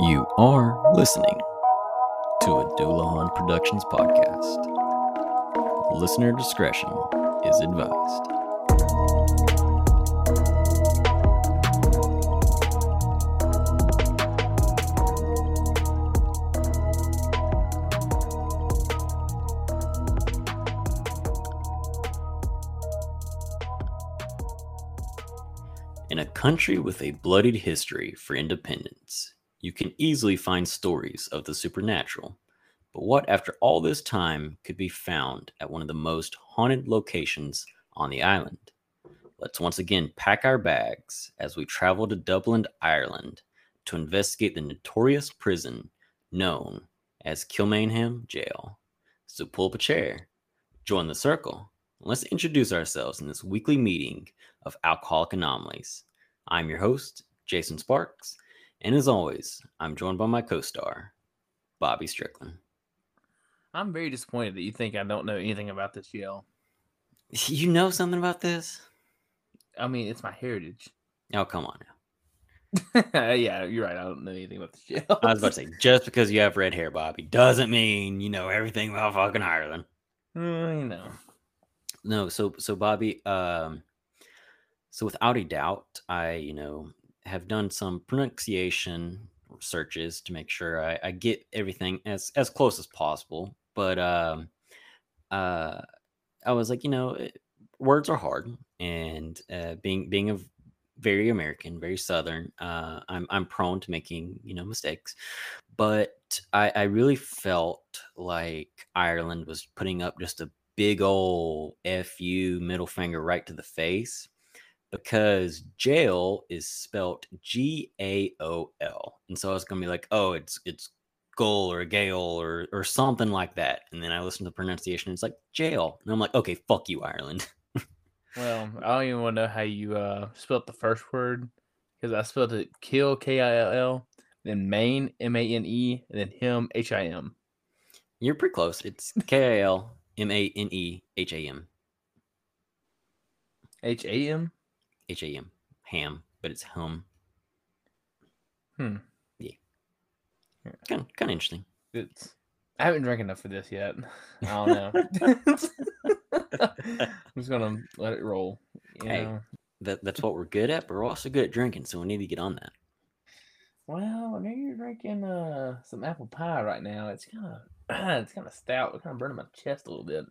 You are listening to a Doulahan Productions podcast. Listener discretion is advised. In a country with a bloodied history for independence, you can easily find stories of the supernatural. But what, after all this time, could be found at one of the most haunted locations on the island? Let's once again pack our bags as we travel to Dublin, Ireland to investigate the notorious prison known as Kilmainham Jail. So pull up a chair, join the circle, and let's introduce ourselves in this weekly meeting of Alcoholic Anomalies. I'm your host, Jason Sparks, and as always, I'm joined by my co star, Bobby Strickland. I'm very disappointed that you think I don't know anything about this jail. You know something about this? I mean, it's my heritage. Oh, come on now. yeah, you're right. I don't know anything about this jail. I was about to say, just because you have red hair, Bobby, doesn't mean you know everything about fucking Ireland. Mm, you know. No, so so Bobby, um, so without a doubt, I you know have done some pronunciation searches to make sure I, I get everything as as close as possible. But um, uh, I was like, you know, it- words are hard, and uh, being being a very American, very Southern, uh, I'm I'm prone to making you know mistakes. But I, I really felt like Ireland was putting up just a big old fu middle finger right to the face because jail is spelt G A O L. And so I was gonna be like, oh, it's it's goal or gale or or something like that. And then I listened to the pronunciation, and it's like jail. And I'm like, okay, fuck you, Ireland. Well, I don't even want to know how you uh spelled the first word because I spelled it kill K I L L, then Maine M A N E, and then him H I M. You're pretty close. It's K A L M A N E H A M. H A M. H A M. Ham, but it's hum. Hmm. Yeah. Kind of kind of interesting. It's. I haven't drank enough for this yet. I don't know. I'm just gonna let it roll. You Hey. know? That that's what we're good at, but we're also good at drinking, so we need to get on that. Well, I know you're drinking uh some apple pie right now. It's kind of it's kind of stout. It's kind of burning my chest a little bit.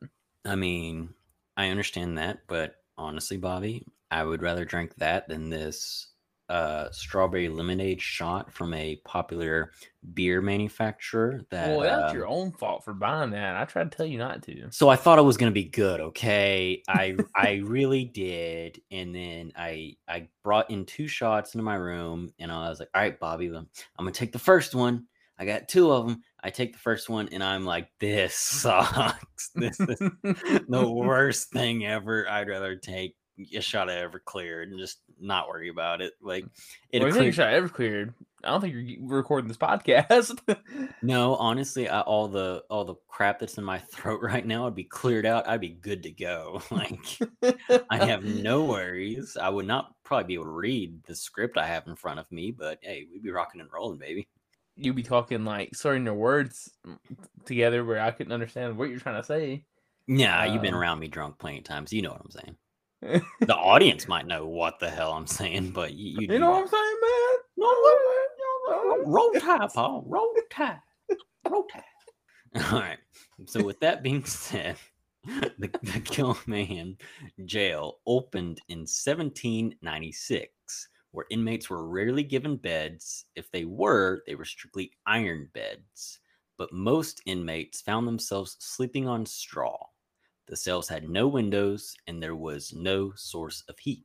I mean, I understand that, but honestly, Bobby, I would rather drink that than this uh, strawberry lemonade shot from a popular beer manufacturer. That well, that's um, your own fault for buying that. I tried to tell you not to. So I thought it was gonna be good. Okay, I I really did, and then I I brought in two shots into my room, and I was like, all right, Bobby, I'm I'm gonna take the first one. I got two of them. I take the first one, and I'm like, this sucks. This is the worst thing ever. I'd rather take a shot of Everclear and just not worry about it. Like it well, I clear- your shot ever cleared. I don't think you're recording this podcast. No, honestly, I, all the all the crap that's in my throat right now would be cleared out. I'd be good to go. Like I have no worries. I would not probably be able to read the script I have in front of me, but hey, we'd be rocking and rolling, baby. You'd be talking like sorting your words together where I couldn't understand what you're trying to say. Yeah, you've been Um, around me drunk plenty of times. You know what I'm saying. The audience might know what the hell I'm saying, but you, you, You know what I'm saying, man? Roll, roll tide, Paul. Roll tide. Roll tide. All right. So with that being said, the, the Kilmainham jail opened in 1796, where inmates were rarely given beds. If they were, they were strictly iron beds. But most inmates found themselves sleeping on straw. The cells had no windows and there was no source of heat.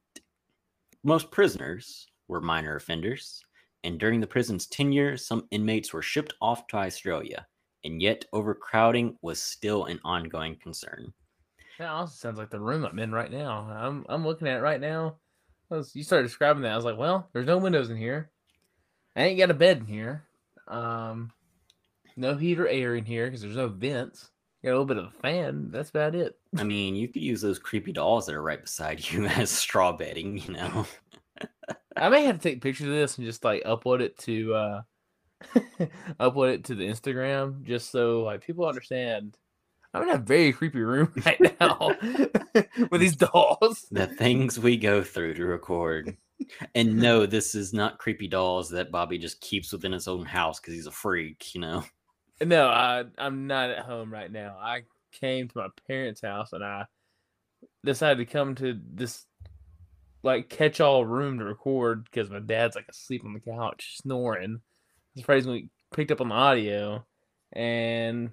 Most prisoners were minor offenders, and during the prison's tenure, some inmates were shipped off to Australia, and yet overcrowding was still an ongoing concern. That also sounds like the room I'm in right now. I'm I'm looking at it right now. Was- you started describing that. I was like, well, there's no windows in here. I ain't got a bed in here. Um, no heat or air in here because there's no vents. A little bit of a fan. That's about it. I mean, you could use those creepy dolls that are right beside you as straw bedding, you know? I may have to take pictures of this and just like upload it to uh upload it to the Instagram just so like people understand. I'm in a very creepy room right now with these dolls. The things we go through to record. And no, this is not creepy dolls that Bobby just keeps within his own house because he's a freak, you know. No, I, I'm not at home right now. I came to my parents' house and I decided to come to this like catch all room to record because my dad's like asleep on the couch snoring. Surprisingly, picked up on the audio, and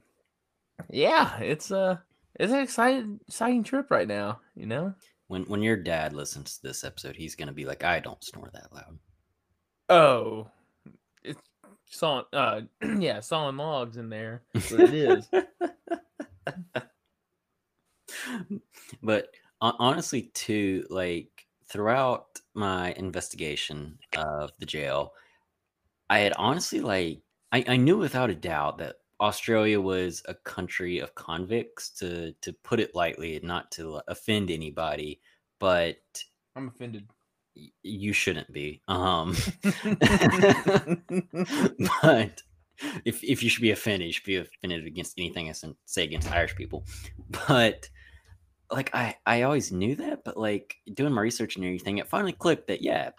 yeah, it's a it's an exciting exciting trip right now. You know, When when your dad listens to this episode, he's gonna be like, I don't snore that loud. oh, it's saw uh yeah sawing logs in there. That's what it is. but honestly, too, like throughout my investigation of the jail, I had honestly like I, I knew without a doubt that Australia was a country of convicts, to to put it lightly, and not to offend anybody, but I'm offended. You shouldn't be. Um, but if if you should be offended, you should be offended against anything I say against Irish people. But like I I always knew that, but like doing my research and everything, it finally clicked that yeah,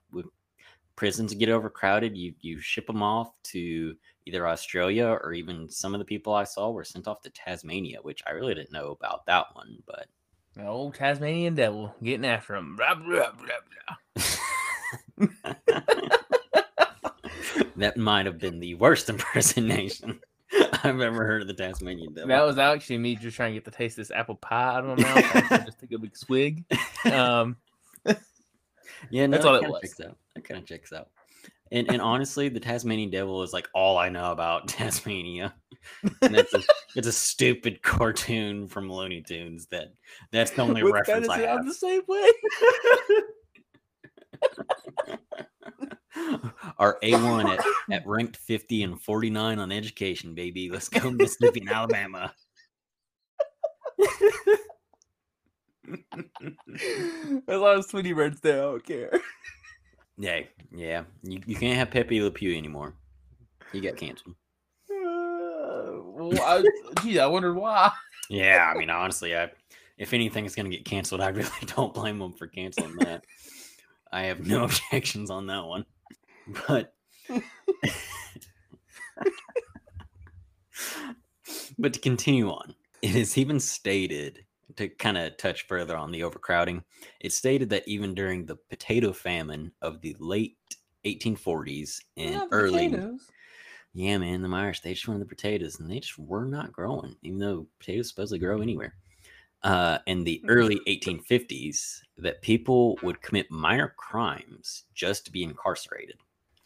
prisons get overcrowded, you you ship them off to either Australia or even some of the people I saw were sent off to Tasmania, which I really didn't know about that one, but The old Tasmanian devil getting after him. Blah, blah, blah, that might have been the worst impersonation I've ever heard of the Tasmanian devil. That was actually me just trying to get the taste of this apple pie out of my mouth. I just take a big swig. Um, yeah, no, that's all it was. Checks out. That kind of checks out. And and honestly, the Tasmanian devil is like all I know about Tasmania. And that's a it's a stupid cartoon from Looney Tunes that that's the only Which reference I have. the same way. Our A1 at, at ranked 50 and 49 on education, baby. Let's go Mississippi and Alabama. As long as Tweety Bird's there, I don't care. Yeah, yeah. You, you can't have Pepe Le Pew anymore. He got canceled. Well, I, gee, I wondered why. Yeah, I mean, honestly, I if anything is going to get canceled, I really don't blame them for canceling that. I have no objections on that one. But but to continue on, it is even stated to kind of touch further on the overcrowding. It's stated that even during the potato famine of the late 1840s and early potatoes. Yeah, man, the Myers, they just wanted the potatoes, and they just were not growing, even though potatoes supposedly grow anywhere. Uh, in the early 1850s, that people would commit minor crimes just to be incarcerated.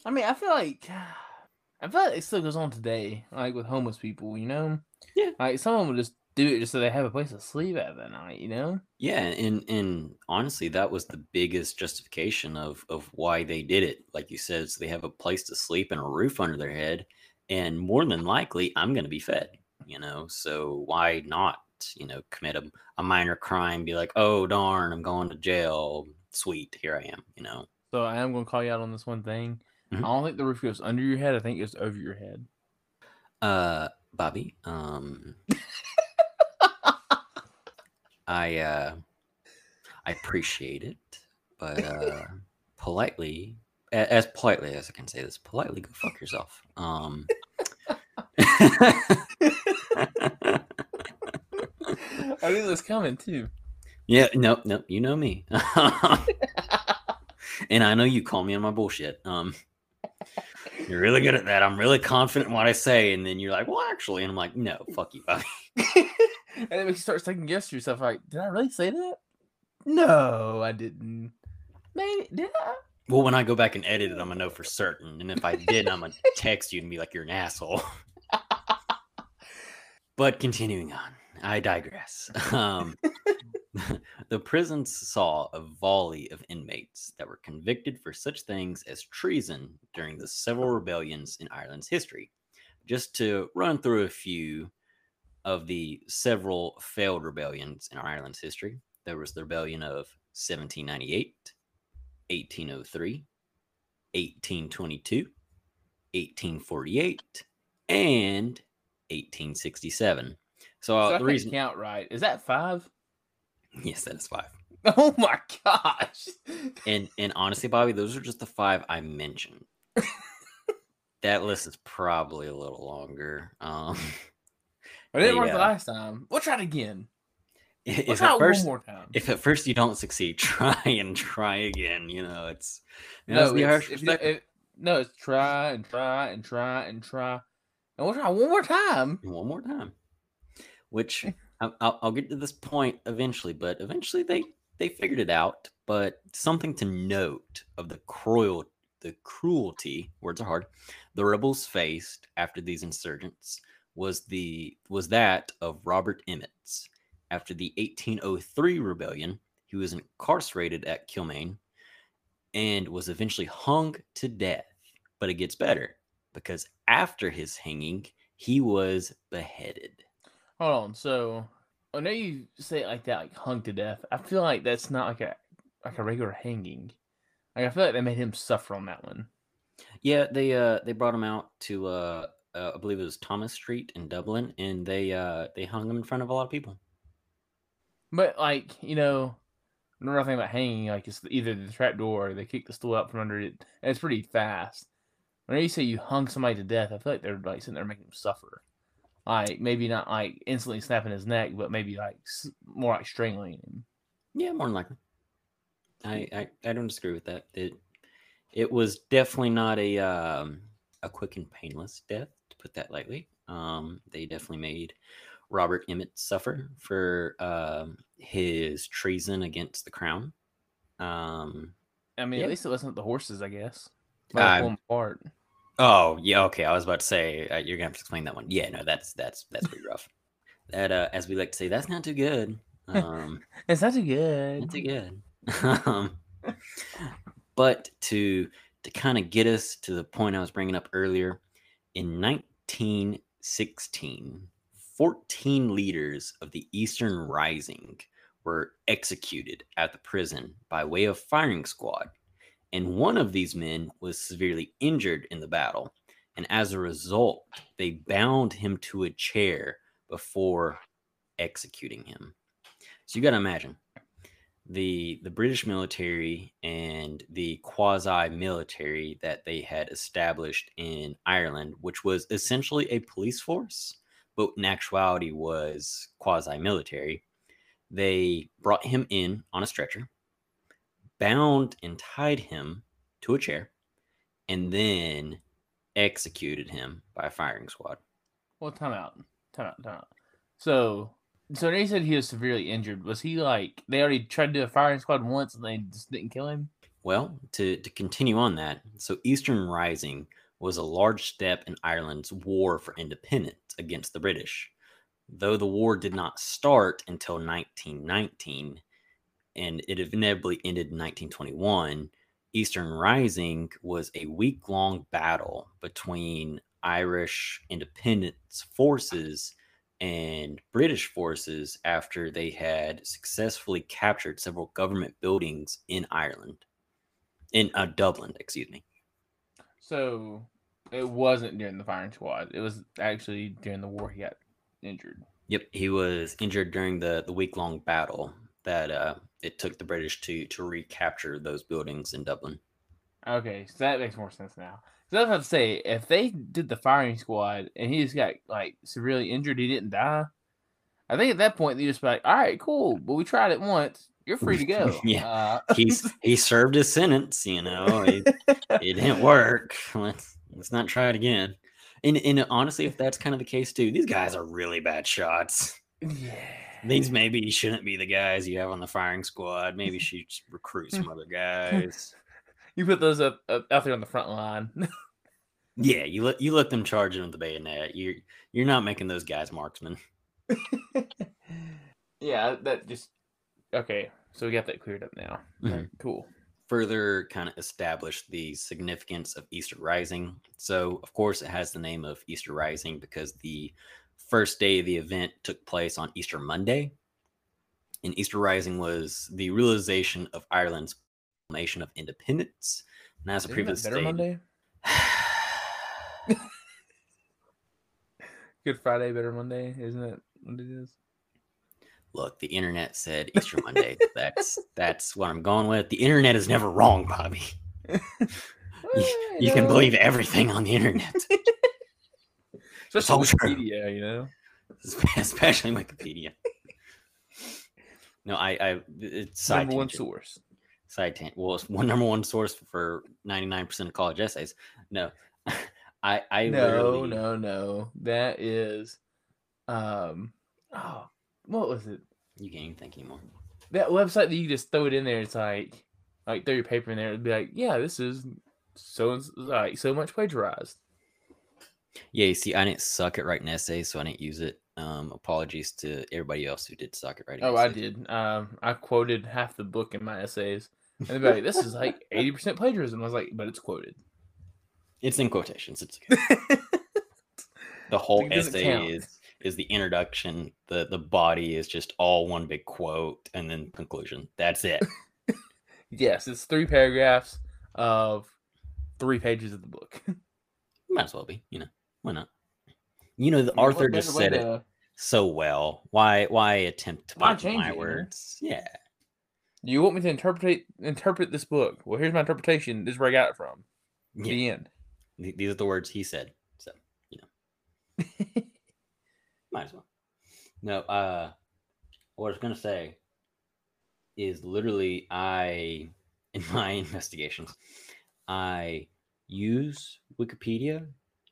I mean, I feel like I feel like it still goes on today, like with homeless people. You know, Yeah. like someone would just do it just so they have a place to sleep at that night. You know, Yeah, and and honestly, that was the biggest justification of of why they did it. Like you said, so they have a place to sleep and a roof under their head, and more than likely, I'm going to be fed. You know, so why not? You know, commit a, a minor crime, be like, oh darn, I'm going to jail. Sweet, here I am. You know, so I am going to call you out on this one thing. Mhm. I don't think the roof goes under your head. I think it goes over your head. uh, Bobby, um, I uh, I appreciate it, but uh, politely, as politely as I can say this, politely go fuck yourself. Um. I knew this coming too. yeah, nope, nope. you know me, and I know you call me on my bullshit. Um, you're really good at that. I'm really confident in what I say, and then you're like, "Well, actually," and I'm like, "No, fuck you, Bobby." and then you start second guess yourself. Like, did I really say that? No, I didn't. Maybe did I? Well, when I go back and edit it, I'm gonna know for certain. And if I did, I'm gonna text you and be like, "You're an asshole." but continuing on, I digress. Um, the prisons saw a volley of inmates that were convicted for such things as treason during the several rebellions in Ireland's history. Just to run through a few of the several failed rebellions in Ireland's history, there was the rebellion of 1798. 1803, 1822, 1848, and 1867. So, uh, So I the reason, count right. Is that five? yes, that is five. Oh my gosh. And and honestly, Bobby, those are just the five I mentioned. that list is probably a little longer. Um, I didn't work the last time. We'll try it again. We'll if try at first one more time. if at first you don't succeed, try and try again. You know, it's you know, it's no, it's, Irish if you don't- perspective. if- no, it's try and try and try and try. And we'll try one more time. one more time. Which I'll, I'll get to this point eventually, but eventually they they figured it out. But something to note of the cruel the cruelty words are hard the rebels faced after these insurgents was the was that of Robert Emmet's. After the 1803 rebellion, he was incarcerated at Kilmaine and was eventually hung to death. But it gets better because after his hanging, he was beheaded. Hold on. So I know you say it like that, like hung to death. I feel like that's not like a like a regular hanging. Like I feel like they made him suffer on that one. Yeah, they uh they brought him out to uh, uh I believe it was Thomas Street in Dublin, and they uh they hung him in front of a lot of people. But like you know, another thing about hanging, like it's either the trap door or they kick the stool out from under it, and it's pretty fast. Whenever you say you hung somebody to death, I feel like they're like sitting there making him suffer. Like maybe not like instantly snapping his neck, but maybe like more like strangling him. Yeah, more than likely. I I, I don't disagree with that. It it was definitely not a um a quick and painless death, put that lightly. Um, they definitely made Robert Emmet suffer for um his treason against the crown. Um, I mean, Yeah. at least it wasn't the horses, I guess. Might Uh, 'em. Oh yeah, okay. I was about to say uh, you're gonna have to explain that one. Yeah, no, that's that's that's pretty rough. That uh, as we like to say, that's not too good. Um, It's not too good. not too good. um, but to to kind of get us to the point I was bringing up earlier, in 1916, 14 leaders of the Easter Rising were executed at the prison by way of firing squad and one of these men was severely injured in the battle and as a result they bound him to a chair before executing him. So you got to imagine the the british military and the quasi military that they had established in ireland which was essentially a police force but in actuality was quasi military they brought him in on a stretcher bound and tied him to a chair, and then executed him by a firing squad. Well, time out. Time out. Time out. So, so they said he was severely injured. Was he like they already tried to do a firing squad once and they just didn't kill him? Well, to, to continue on that, so Easter Rising was a large step in Ireland's war for independence against the British. Though the war did not start until 1919 and it inevitably ended in 1921, Easter Rising was a week long battle between Irish independence forces and British forces after they had successfully captured several government buildings in Ireland. In uh, Dublin, excuse me. So it wasn't during the firing squad. It was actually during the war he got injured. Yep, he was injured during the, the week long battle that uh, it took the British to to recapture those buildings in Dublin. Okay, so that makes more sense now. So I was about to say, if they did the firing squad and he just got like severely injured, he didn't die. I think at that point they just be like, "All right, cool, but we tried it once. You're free to go." Yeah. Uh, He's he served his sentence, you know. It, it didn't work. Let's let's not try it again. And and honestly, if that's kind of the case too, these guys are really bad shots. yeah. These maybe shouldn't be the guys you have on the firing squad. Maybe just recruit some other guys. You put those up, up out there on the front line. Yeah, you let you let them charge in with the bayonet. You're you're not making those guys marksmen. yeah, that just okay. So we got that cleared up now. Mhm. Alright, cool. Further, kind of established the significance of Easter Rising. So, of course, it has the name of Easter Rising because the first day of the event took place on Easter Monday. And Easter Rising was the realization of Ireland's proclamation of independence. And as a Isn't previous Better stated, Monday. Good Friday, better Monday, isn't it? What it is. Look, the internet said Easter Monday. that's that's what I'm going with. The internet is never wrong, Bobby. you, you can believe everything on the internet, especially all true. Wikipedia, you know. especially Wikipedia. No, I, I it's Number one source. Side tangent. Well, it's one number one source for 99% of college essays. No, I, I no, rarely, no, no. That is, um, oh, what was it? you can't even think anymore. That website that you just throw it in there. It's like, like throw your paper in there. It'd be like, yeah, this is so like so much plagiarized. Yeah, you see, I didn't suck at writing essays, so I didn't use it. Um, apologies to everybody else who did suck at writing. Oh, I did. Um, I quoted half the book in my essays, and they'd be like, "This is like eighty percent plagiarism." I was like, "But it's quoted." It's in quotations. It's okay. the whole essay count. is is the introduction. the The body is just all one big quote, and then conclusion. That's it. Yes, it's three paragraphs of three pages of the book. Might as well be. You know, why not? You know, the Arthur just said it so well. Why why attempt to Why my it, you know? words? Yeah. Do you want me to interpret interpret this book? Well, here's my interpretation. This is where I got it from. Yeah. The end. These are the words he said. So, you know, might as well. No, uh what I was gonna say is literally I in my investigations, I use Wikipedia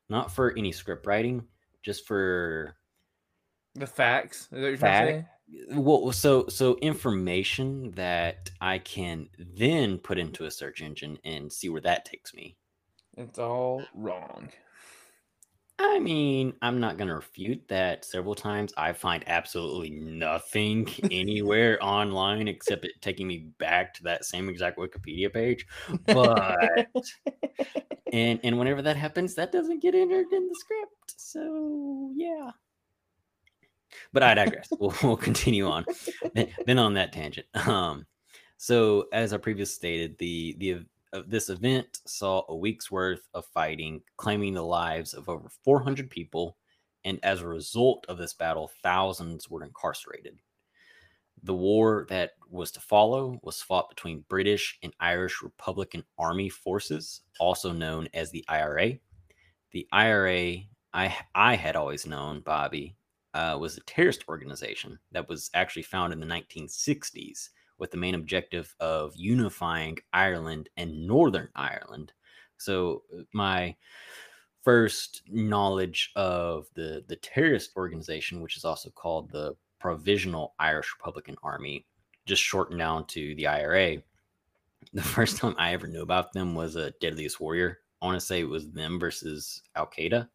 not for any script writing, just for The facts. Is that what you're trying to say? Well so so information that i can then put into a search engine and see where that takes me. It's all wrong. i mean i'm not going to refute that several times. I find absolutely nothing anywhere online except it taking me back to that same exact wikipedia page but and and whenever that happens that doesn't get entered in the script. So yeah but i digress. We'll, we'll continue on. Then, then on that tangent um so as i previously stated the the uh, this event saw a week's worth of fighting claiming the lives of over 400 people and as a result of this battle thousands were incarcerated. The war that was to follow was fought between British and Irish Republican Army forces, also known as the IRA. The IRA, I I had always known, Bobby, uh, was a terrorist organization that was actually found in the 1960s with the main objective of unifying Ireland and Northern Ireland. So uh, my first knowledge of the the terrorist organization, which is also called the Provisional Irish Republican Army, just shortened down to the IRA. The first time I ever knew about them was a Deadliest Warrior. I want to say it was them versus Al Qaeda,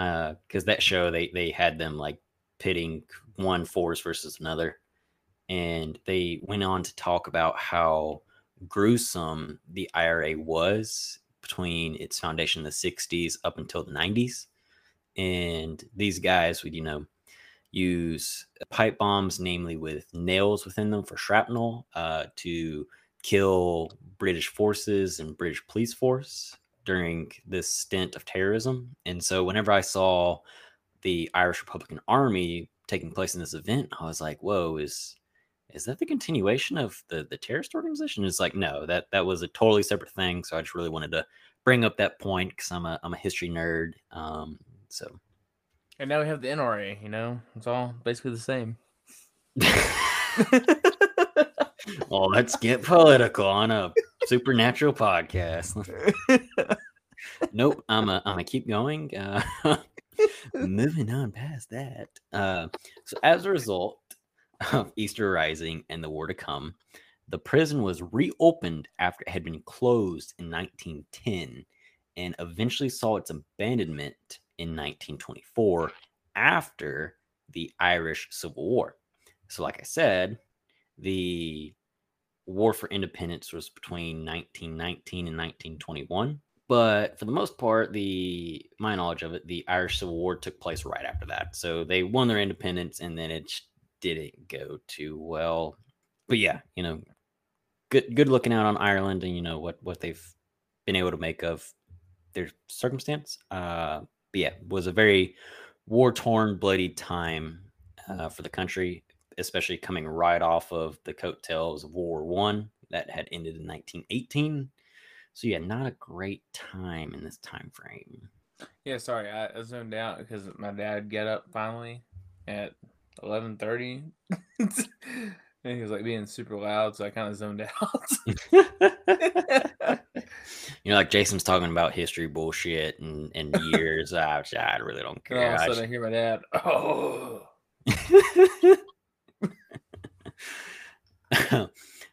because that show they they had them like pitting one force versus another, and they went on to talk about how gruesome the IRA was between its foundation in the 60s up until the 90s. And these guys would, you know, use pipe bombs, namely with nails within them for shrapnel, uh, to kill British forces and British police force during this stint of terrorism. And so, whenever I saw the Irish Republican Army taking place in this event, I was like, "Whoa, is is that the continuation of the the terrorist organization?" It's like, no, that that was a totally separate thing. So I just really wanted to bring up that point because I'm a I'm a history nerd. Um, so And now we have the NRA. You know, it's all basically the same. well, let's get political on a supernatural podcast. nope, I'm a I'm a keep going. Uh, moving on past that. Uh, so as a result of Easter Rising and the war to come, the prison was reopened after it had been closed in 1910, and eventually saw its abandonment in 1924 after the Irish Civil War. So, like I said, the war for independence was between 1919 and 1921 but for the most part the my knowledge of it the irish civil war took place right after that. So they won their independence and then it didn't go too well. But yeah you know good good looking out on ireland and you know what what they've been able to make of their circumstance. Uh but yeah was a very war torn, bloody time uh, for the country, especially coming right off of the coattails of World War One that had ended in 1918. So yeah, not a great time in this time frame. Yeah, sorry, I I zoned out because my dad got up finally at eleven thirty, and he was like being super loud, so I kind of zoned out. You know, like Jason's talking about history bullshit and, and years. I, I really don't and all care. of a I sudden, I hear my dad. Oh, just-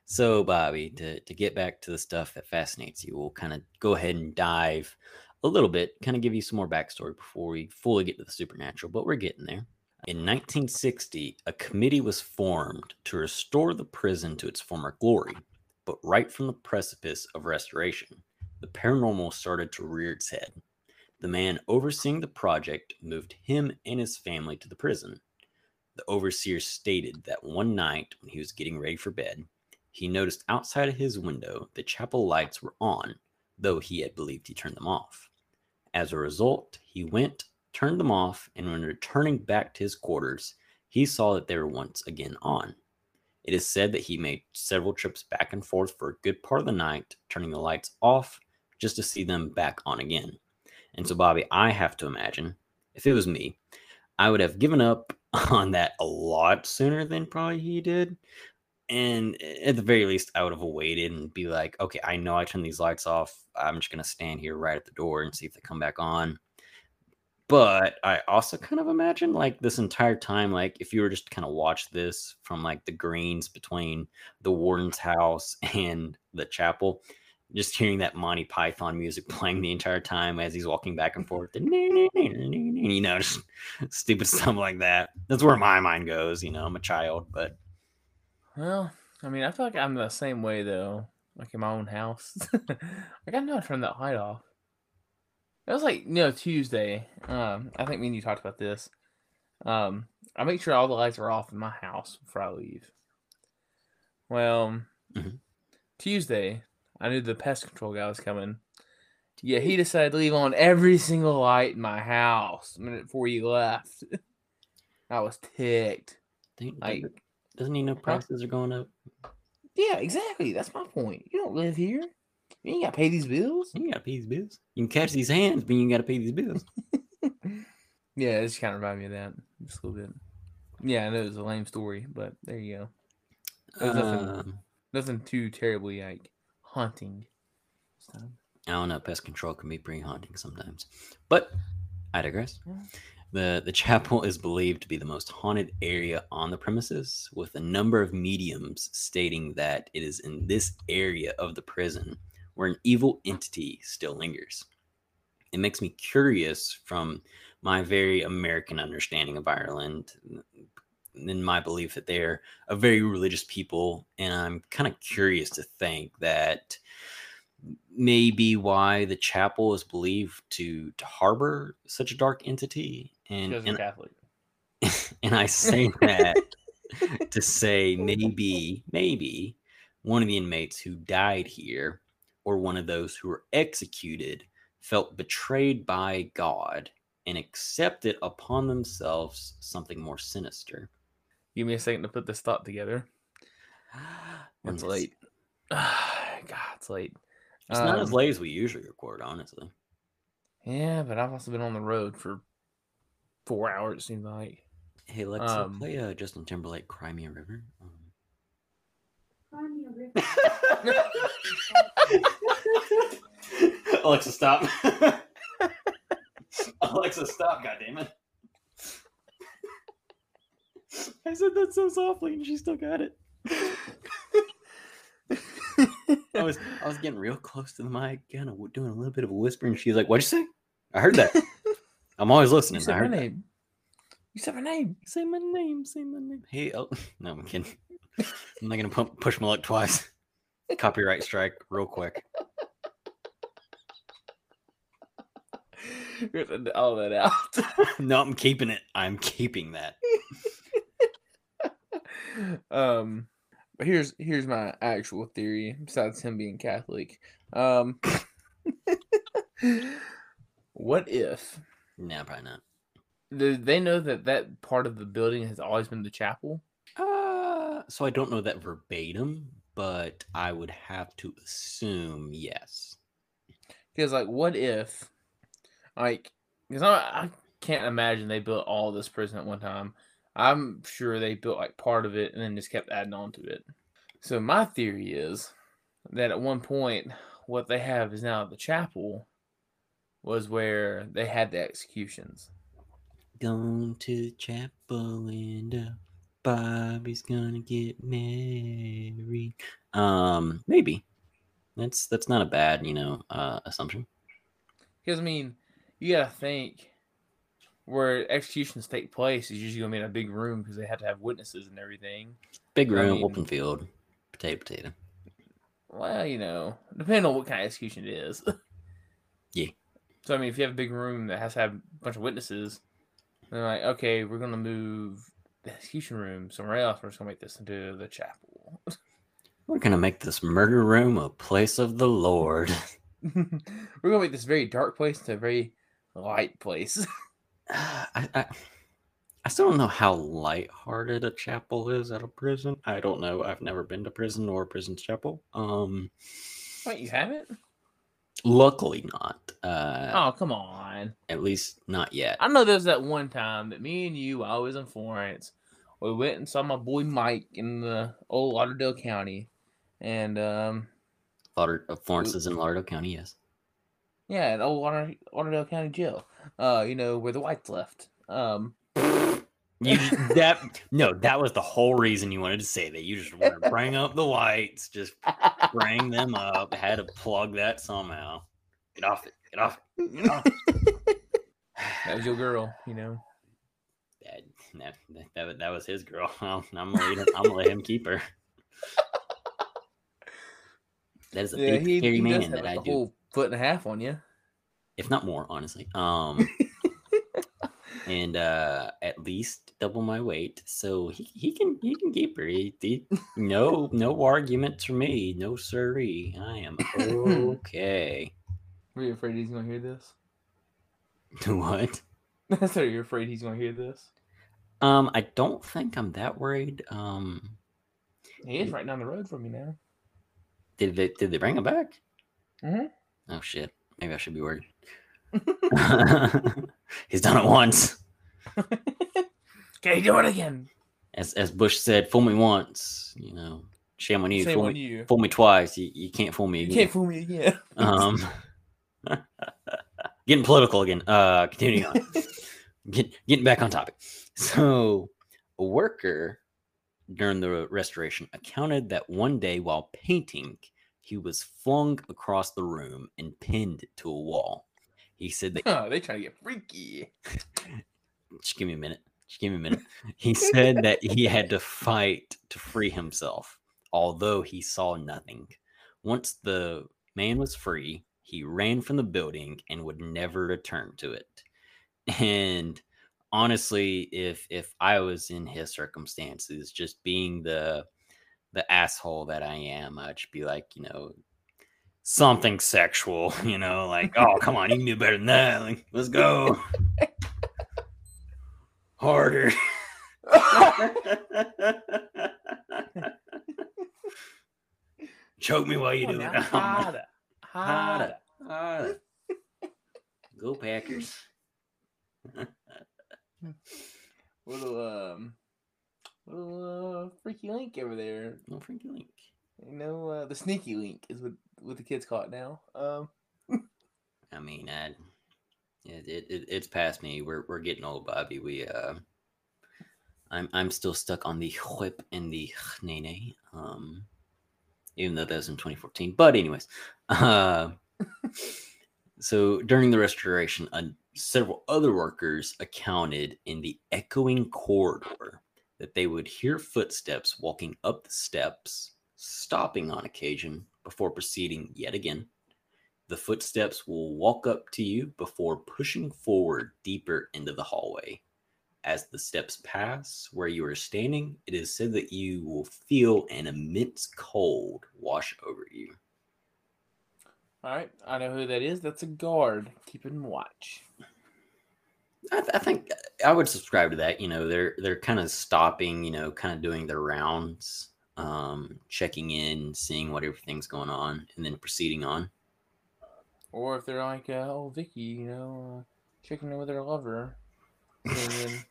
so, Bobby, to, to get back to the stuff that fascinates you, we'll kind of go ahead and dive a little bit, kind of give you some more backstory before we fully get to the supernatural, but we're getting there. In 1960, a committee was formed to restore the prison to its former glory, but right from the precipice of restoration, the paranormal started to rear its head. The man overseeing the project moved him and his family to the prison. The overseer stated that one night when he was getting ready for bed, he noticed outside of his window the chapel lights were on, though he had believed he turned them off. As a result, he went, turned them off, and when returning back to his quarters, he saw that they were once again on. It is said that he made several trips back and forth for a good part of the night, turning the lights off just to see them back on again. And so, Bobby, I have to imagine if it was me, I would have given up on that a lot sooner than probably he did. And eh, at the very least, I would have waited and be like, okay, I know I turned these lights off. I'm just going to stand here right at the door and see if they come back on. But I also kind of imagine like this entire time, like if you were just kind of watch this from like the greens between the warden's house and the chapel, just hearing that Monty Python music playing the entire time as he's walking back and forth, and you know, just stupid stuff like that. That's where my mind goes. You know, I'm a child, but well, I mean, I feel like I'm the same way though, like in my own house. like I know I turned that light off. It was like you know Tuesday. Um, I think me and you talked about this. Um, I make sure all the lights are off in my house before I leave. Well, Mhm. Tuesday, I knew the pest control guy was coming. Yeah, he decided to leave on every single light in my house a minute before he left. I was ticked. think- Like, doesn't he know prices are going up? yeah, exactly. That's my point. You don't live here. You ain't got to pay these bills. You gotta pay these bills. You can catch these hands, but you gotta pay these bills. Yeah, just kind of reminded me of that just a little bit. Yeah, I know it was a lame story, but there you go. Nothing- Um, Nothing too terribly like haunting. this. I don't know. Pest control can be pretty haunting sometimes, but I digress. The The chapel is believed to be the most haunted area on the premises, with a number of mediums stating that it is in this area of the prison where an evil entity still lingers. It makes me curious from my very American understanding of Ireland, in my belief that they're a very religious people, and I'm kind of curious to think that maybe why the chapel is believed to to harbor such a dark entity and and, Catholic. and i say that to say maybe maybe one of the inmates who died here or one of those who were executed felt betrayed by god and accepted upon themselves something more sinister Give me a second to put this thought together. It's- late. God, it's late. It's not as Um, late as we usually record honestly Yeah, but I've also been on the road for four hours. It seems like. hey alexa um, play uh, justin timberlake cry me a river um, Alexa, stop. Alexa, stop, goddammit. I said that so softly and she still got it. I was I was getting real close to the mic, kind of doing a little bit of a whisper, and she's like, What'd you say? I heard that. I'm always You listening. I said my heard that. name. You said my name. Say my name, say my name. Hey, oh, no, I'm kidding. I'm not gonna pump, push my luck twice. Copyright strike, real quick. You're gonna all that out. no, I'm keeping it. I'm keeping that. um but here's here's my actual theory besides him being catholic um what if No, probably not. Do they know that that part of the building has always been the chapel? Uh, so I don't know that verbatim, but I would have to assume yes. Because like, what if, like, because I, I can't imagine they built all this prison at one time. I'm sure they built like part of it and then just kept adding on to it. So my theory is that at one point, what they have is now the chapel was where they had the executions. Going to the chapel window. Bobby's gonna get married. Um, maybe. That's that's not a bad, you know, uh, assumption. Because I mean, you gotta think where executions take place is usually gonna be in a big room because they have to have witnesses and everything. Big I room, mean- open field, potato, potato. Well, you know, depending on what kind of execution it is. Yeah. So I mean, if you have a big room that has to have a bunch of witnesses, they're like, okay, we're gonna move the execution room somewhere else. We're just gonna make this into the chapel. We're gonna make this murder room a place of the Lord. we're gonna make this very dark place into a very light place. I, I, I still don't know how lighthearted a chapel is at a prison. I don't know. I've never been to prison or a prison chapel. Um, Wait, you haven't? luckily not. Uh, Oh, come on. at least not yet. I know there was that one time that me and you, I was in Florence. We went and saw my boy Mike in the old Lauderdale County, and um, Lauder, uh, Florence is in Lauderdale County. Yes. Yeah, in old Lauder- Lauderdale County Jail. Uh, you know where the whites left. Um, You that no, that was the whole reason you wanted to say that. You just wanted to bring up the whites, just bring them up. Had to plug that somehow. Get off it. Get off it. Get off it. that was your girl, you know. that, that, that, that, was- his girl. I'm gonna let him, I'm gonna let him keep her. That is a Yeah, big he, scary he man that I do, foot and a half on you. if not more, honestly. Um, and uh, at least double my weight, so he, he can he can keep her. He, he- no no arguments for me, no siree. I am okay. Are you afraid he's gonna hear this? what? so you're afraid he's gonna hear this? Um, I don't think I'm that worried. Um, He is right down the road from you now. did they did they bring him back? Mhm. Oh shit! Maybe I should be worried. He's done it once. Can he do it again? As as Bush said, "Fool me once." You know, shame on you. Shame fool on me, you. fool me twice. You, you can't fool me You again. can't fool me again. um, getting political again. Uh, continuing on. Get, getting back on topic. So, a worker during the restoration accounted that one day while painting, he was flung across the room and pinned to a wall. He said that oh, they trying to get freaky. just give me a minute. Just give me a minute. He said that he had to fight to free himself, although he saw nothing. Once the man was free, he ran from the building and would never return to it. And honestly, if if I was in his circumstances, just being the the asshole that I am, I'd just be like, you know, something sexual, you know, like, oh come on, you can do better than that. Like, let's go. Harder. Choke me while you do it. harder, harder. Harder. Go Packers. Little um, little uh, freaky link over there. No Frankie Link. You know, uh, the sneaky link is what what the kids call it now. Um, I mean, I, it, it, it it's past me. We're we're getting old, Bobby. We uh, I'm I'm still stuck on the whip and the nene. Um, even though that was in 2014. But anyways, uh, so during the restoration, uh, several other workers accounted in the echoing corridor that they would hear footsteps walking up the steps, stopping on occasion before proceeding yet again. The footsteps will walk up to you before pushing forward deeper into the hallway. As the steps pass where you are standing, it is said that you will feel an immense cold wash over you. all right, I know who that is. That's a guard keeping watch. I, th- I think I would subscribe to that. You know, they're they're kind of stopping. You know, kind of doing their rounds, um, checking in, seeing what everything's going on, and then proceeding on. Or if they're like, uh, oh, Vicky, you know, uh, checking in with her lover, singing,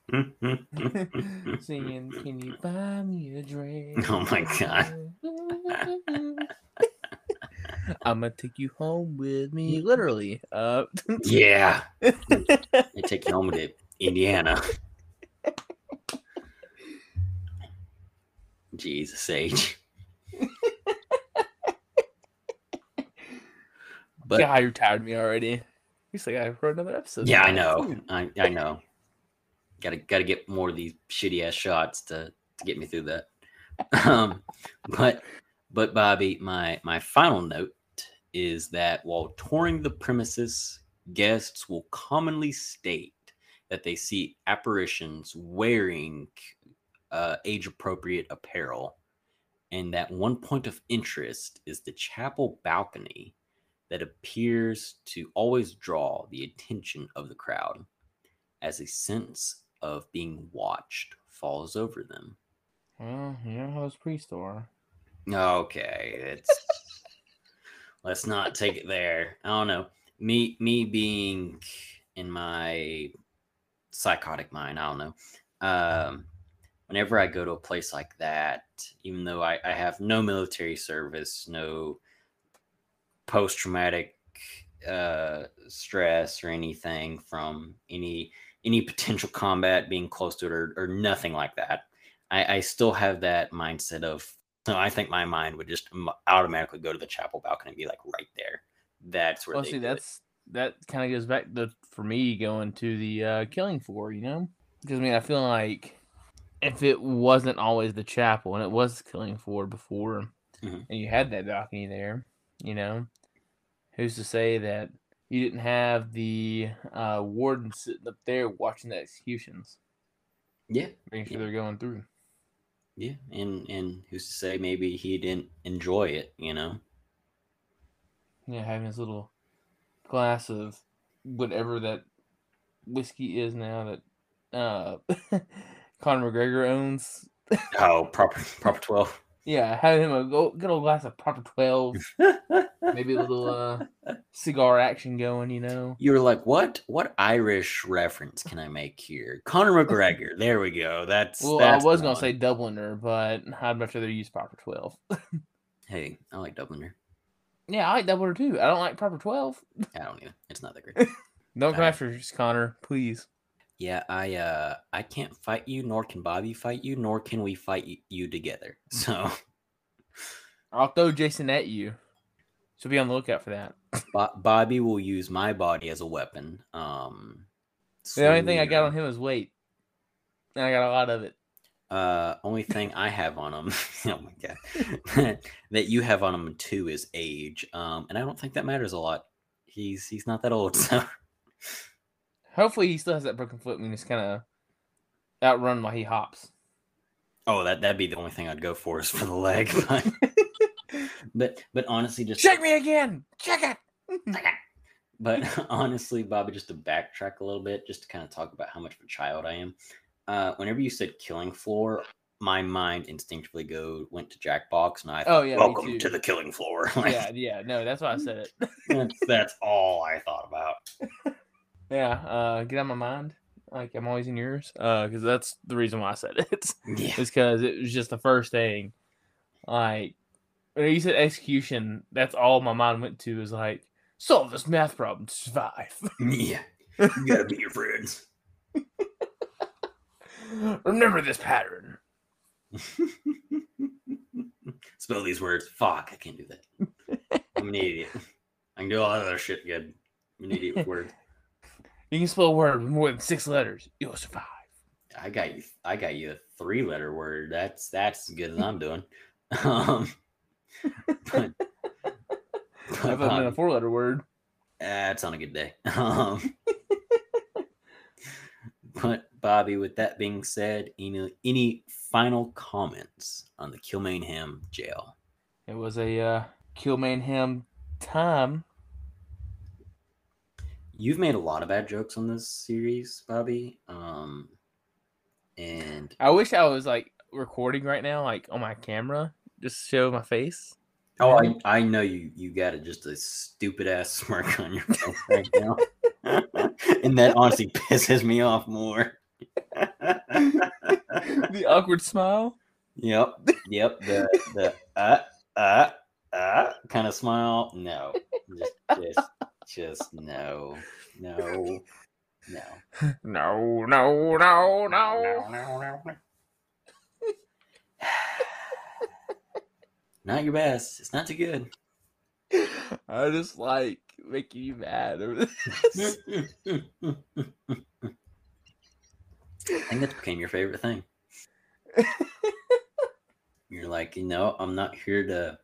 singing, "Can you buy me a drink?" Oh my God. I'm gonna take you home with me, literally. Uh, yeah, I take you home to Indiana. Jesus H. But God, you tired me already. You say I for another episode. yeah, I know. I, I know. Gotta gotta get more of these shitty ass shots to to get me through that. Um, but but Bobby, my my final note is that while touring the premises, guests will commonly state that they see apparitions wearing uh, age appropriate apparel, and that one point of interest is the chapel balcony that appears to always draw the attention of the crowd as a sense of being watched falls over them. Well, you know how those priests are. Okay, it's let's not take it there. I don't know. Me me being in my psychotic mind, I don't know. Um whenever I go to a place like that, even though I, I have no military service, no post traumatic uh stress or anything from any any potential combat being close to it or, or nothing like that. I, I still have that mindset of so I think my mind would just automatically go to the chapel balcony and be like right there. That's where Well, they see, do it. that's that kind of goes back to for me going to the uh, killing floor, you know, because I mean, I feel like if it wasn't always the chapel and it was killing floor before, Mhm. and you had that balcony there, you know, who's to say that you didn't have the uh, warden sitting up there watching the executions, yeah, making sure Yeah. they're going through. Yeah, and and who's to say maybe he didn't enjoy it, you know? Yeah, having his little glass of whatever that whiskey is now that uh Conor McGregor owns. Oh, proper proper twelve. Yeah, having him a good old glass of proper twelve, maybe a little uh cigar action going, you know. you were like, what? What Irish reference can I make here? Conor McGregor. there we go. That's Well, that's I was gonna one. say Dubliner, but I'd much rather use proper twelve. Hey, I like Dubliner. yeah, I like Dubliner too. I don't like proper twelve. I don't either. It's not that great. Don't come after us, Conor, please. Yeah, I uh I can't fight you, nor can Bobby fight you, nor can we fight you together. So I'll throw Jason at you. So be on the lookout for that. Bo- Bobby will use my body as a weapon. Um The only thing I got on him is weight. And I got a lot of it. Uh, only thing I have on him, oh my god, that you have on him too is age. Um, and I don't think that matters a lot. He's he's not that old, so Hopefully he still has that broken foot and he's kind of outrun while he hops. oh, that that'd be the only thing I'd go for is for the leg. But but, but honestly, just Check me again. Check it. But honestly, Bobby, just to backtrack a little bit, just to kind of talk about how much of a child I am. Uh, whenever you said killing floor, my mind instinctively go went to Jackbox, and I Oh, thought, yeah, welcome to the killing floor. Like, yeah, yeah. No, that's why I said it. that's, that's all I thought about. yeah. Uh, get out of my mind. Like I'm always in yours. Uh, because that's the reason why I said it. Yeah, It's because it was just the first thing. Like when you said execution, that's all my mind went to is like solve this math problem to survive. yeah. You gotta be your friends. Remember this pattern. Spell these words. Fuck, I can't do that. I'm an idiot. I can do all that other shit good. I'm an idiot with words. You can spell a word with more than six letters. You'll survive. I got you. I got you a three letter word. That's that's as good as I'm doing. Um, but, about in a four letter word? that's on a good day. Um, but Bobby, with that being said, any any final comments on the Kilmainham jail? It was a uh, Kill Mayhem time. you've made a lot of bad jokes on this series, Bobby. Um, and I wish I was like recording right now, like on my camera, just show my face. oh, I, I know you you got a, just a stupid ass smirk on your face right now, and that honestly pisses me off more. the awkward smile. Yep, yep. The the uh uh uh kind of smile. No, just just just no, no, no. No, no, no, no. Not your best. It's not too good. I just like making you mad over this. I think that became your favorite thing. You're like, you know, I'm not here to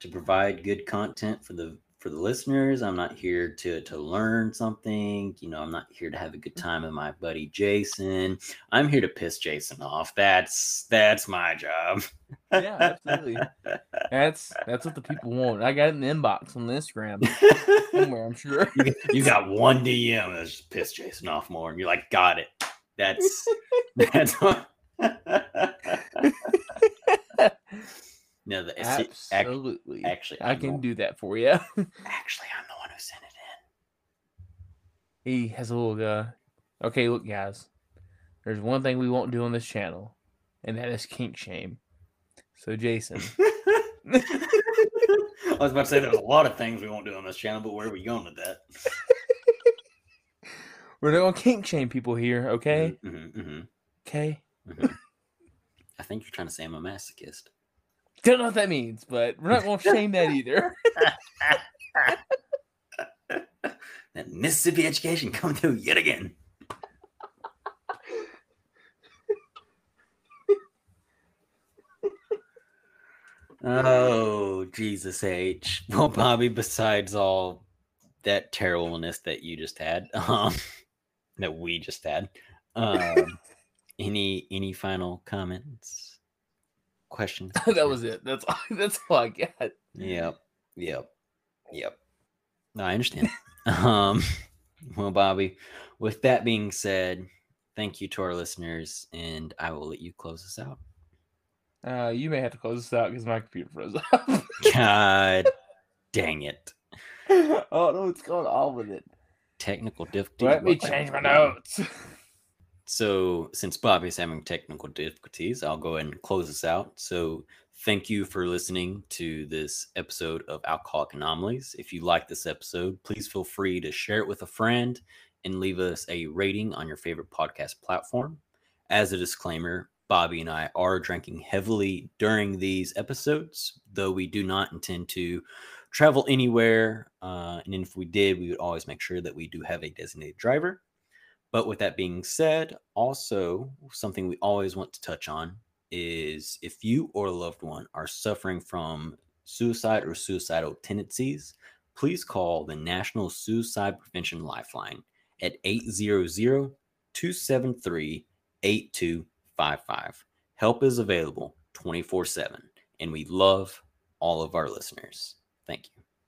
to provide good content for the for the listeners. I'm not here to to learn something. You know, I'm not here to have a good mm. time with my buddy Jason. I'm here to piss Jason off. That's that's my job. yeah, absolutely. That's that's what the people want. I got an inbox on the Instagram somewhere, I'm sure. you, you got one DM that's just piss Jason off more, and you're like, got it. That's that's what. No, the, it's- ac- Absolutely. actually, I I'm can the- do that for you. Actually, I'm the one who sent it in. he has a little uh okay, look guys. There's one thing we won't do on this channel, and that is kink shame. So Jason. I was about to say there's a lot of things we won't do on this channel, but where are we going with that? We're not gonna kink shame people here, okay? Mhm, mhm, Okay. mhm. I think you're trying to say I'm a masochist. Don't know what that means, but we're not gonna shame that either. That Mississippi education coming through yet again. oh, Jesus H. Well, Bobby, besides all that terribleness that you just had, um, that we just had, um, any any final comments, questions? that was it. That's all, that's all I got. Yep. Yep. Yep. No, I understand. um, well, Bobby, with that being said, thank you to our listeners, and I will let you close us out. Uh, you may have to close this out because my computer froze up. God dang it. oh no, what's going on with it? Technical difficulty. Let me change my notes. So, since Bobby's having technical difficulties, I'll go ahead and close this out. So, thank you for listening to this episode of Alcoholic Anomalies. If you like this episode, please feel free to share it with a friend and leave us a rating on your favorite podcast platform. As a disclaimer, Bobby and I are drinking heavily during these episodes, though we do not intend to travel anywhere. Uh, and if we did, we would always make sure that we do have a designated driver. But with that being said, also something we always want to touch on is if you or a loved one are suffering from suicide or suicidal tendencies, please call the National Suicide Prevention Lifeline at 800 273 8255. Help is available 24 7, and we love all of our listeners. Thank you.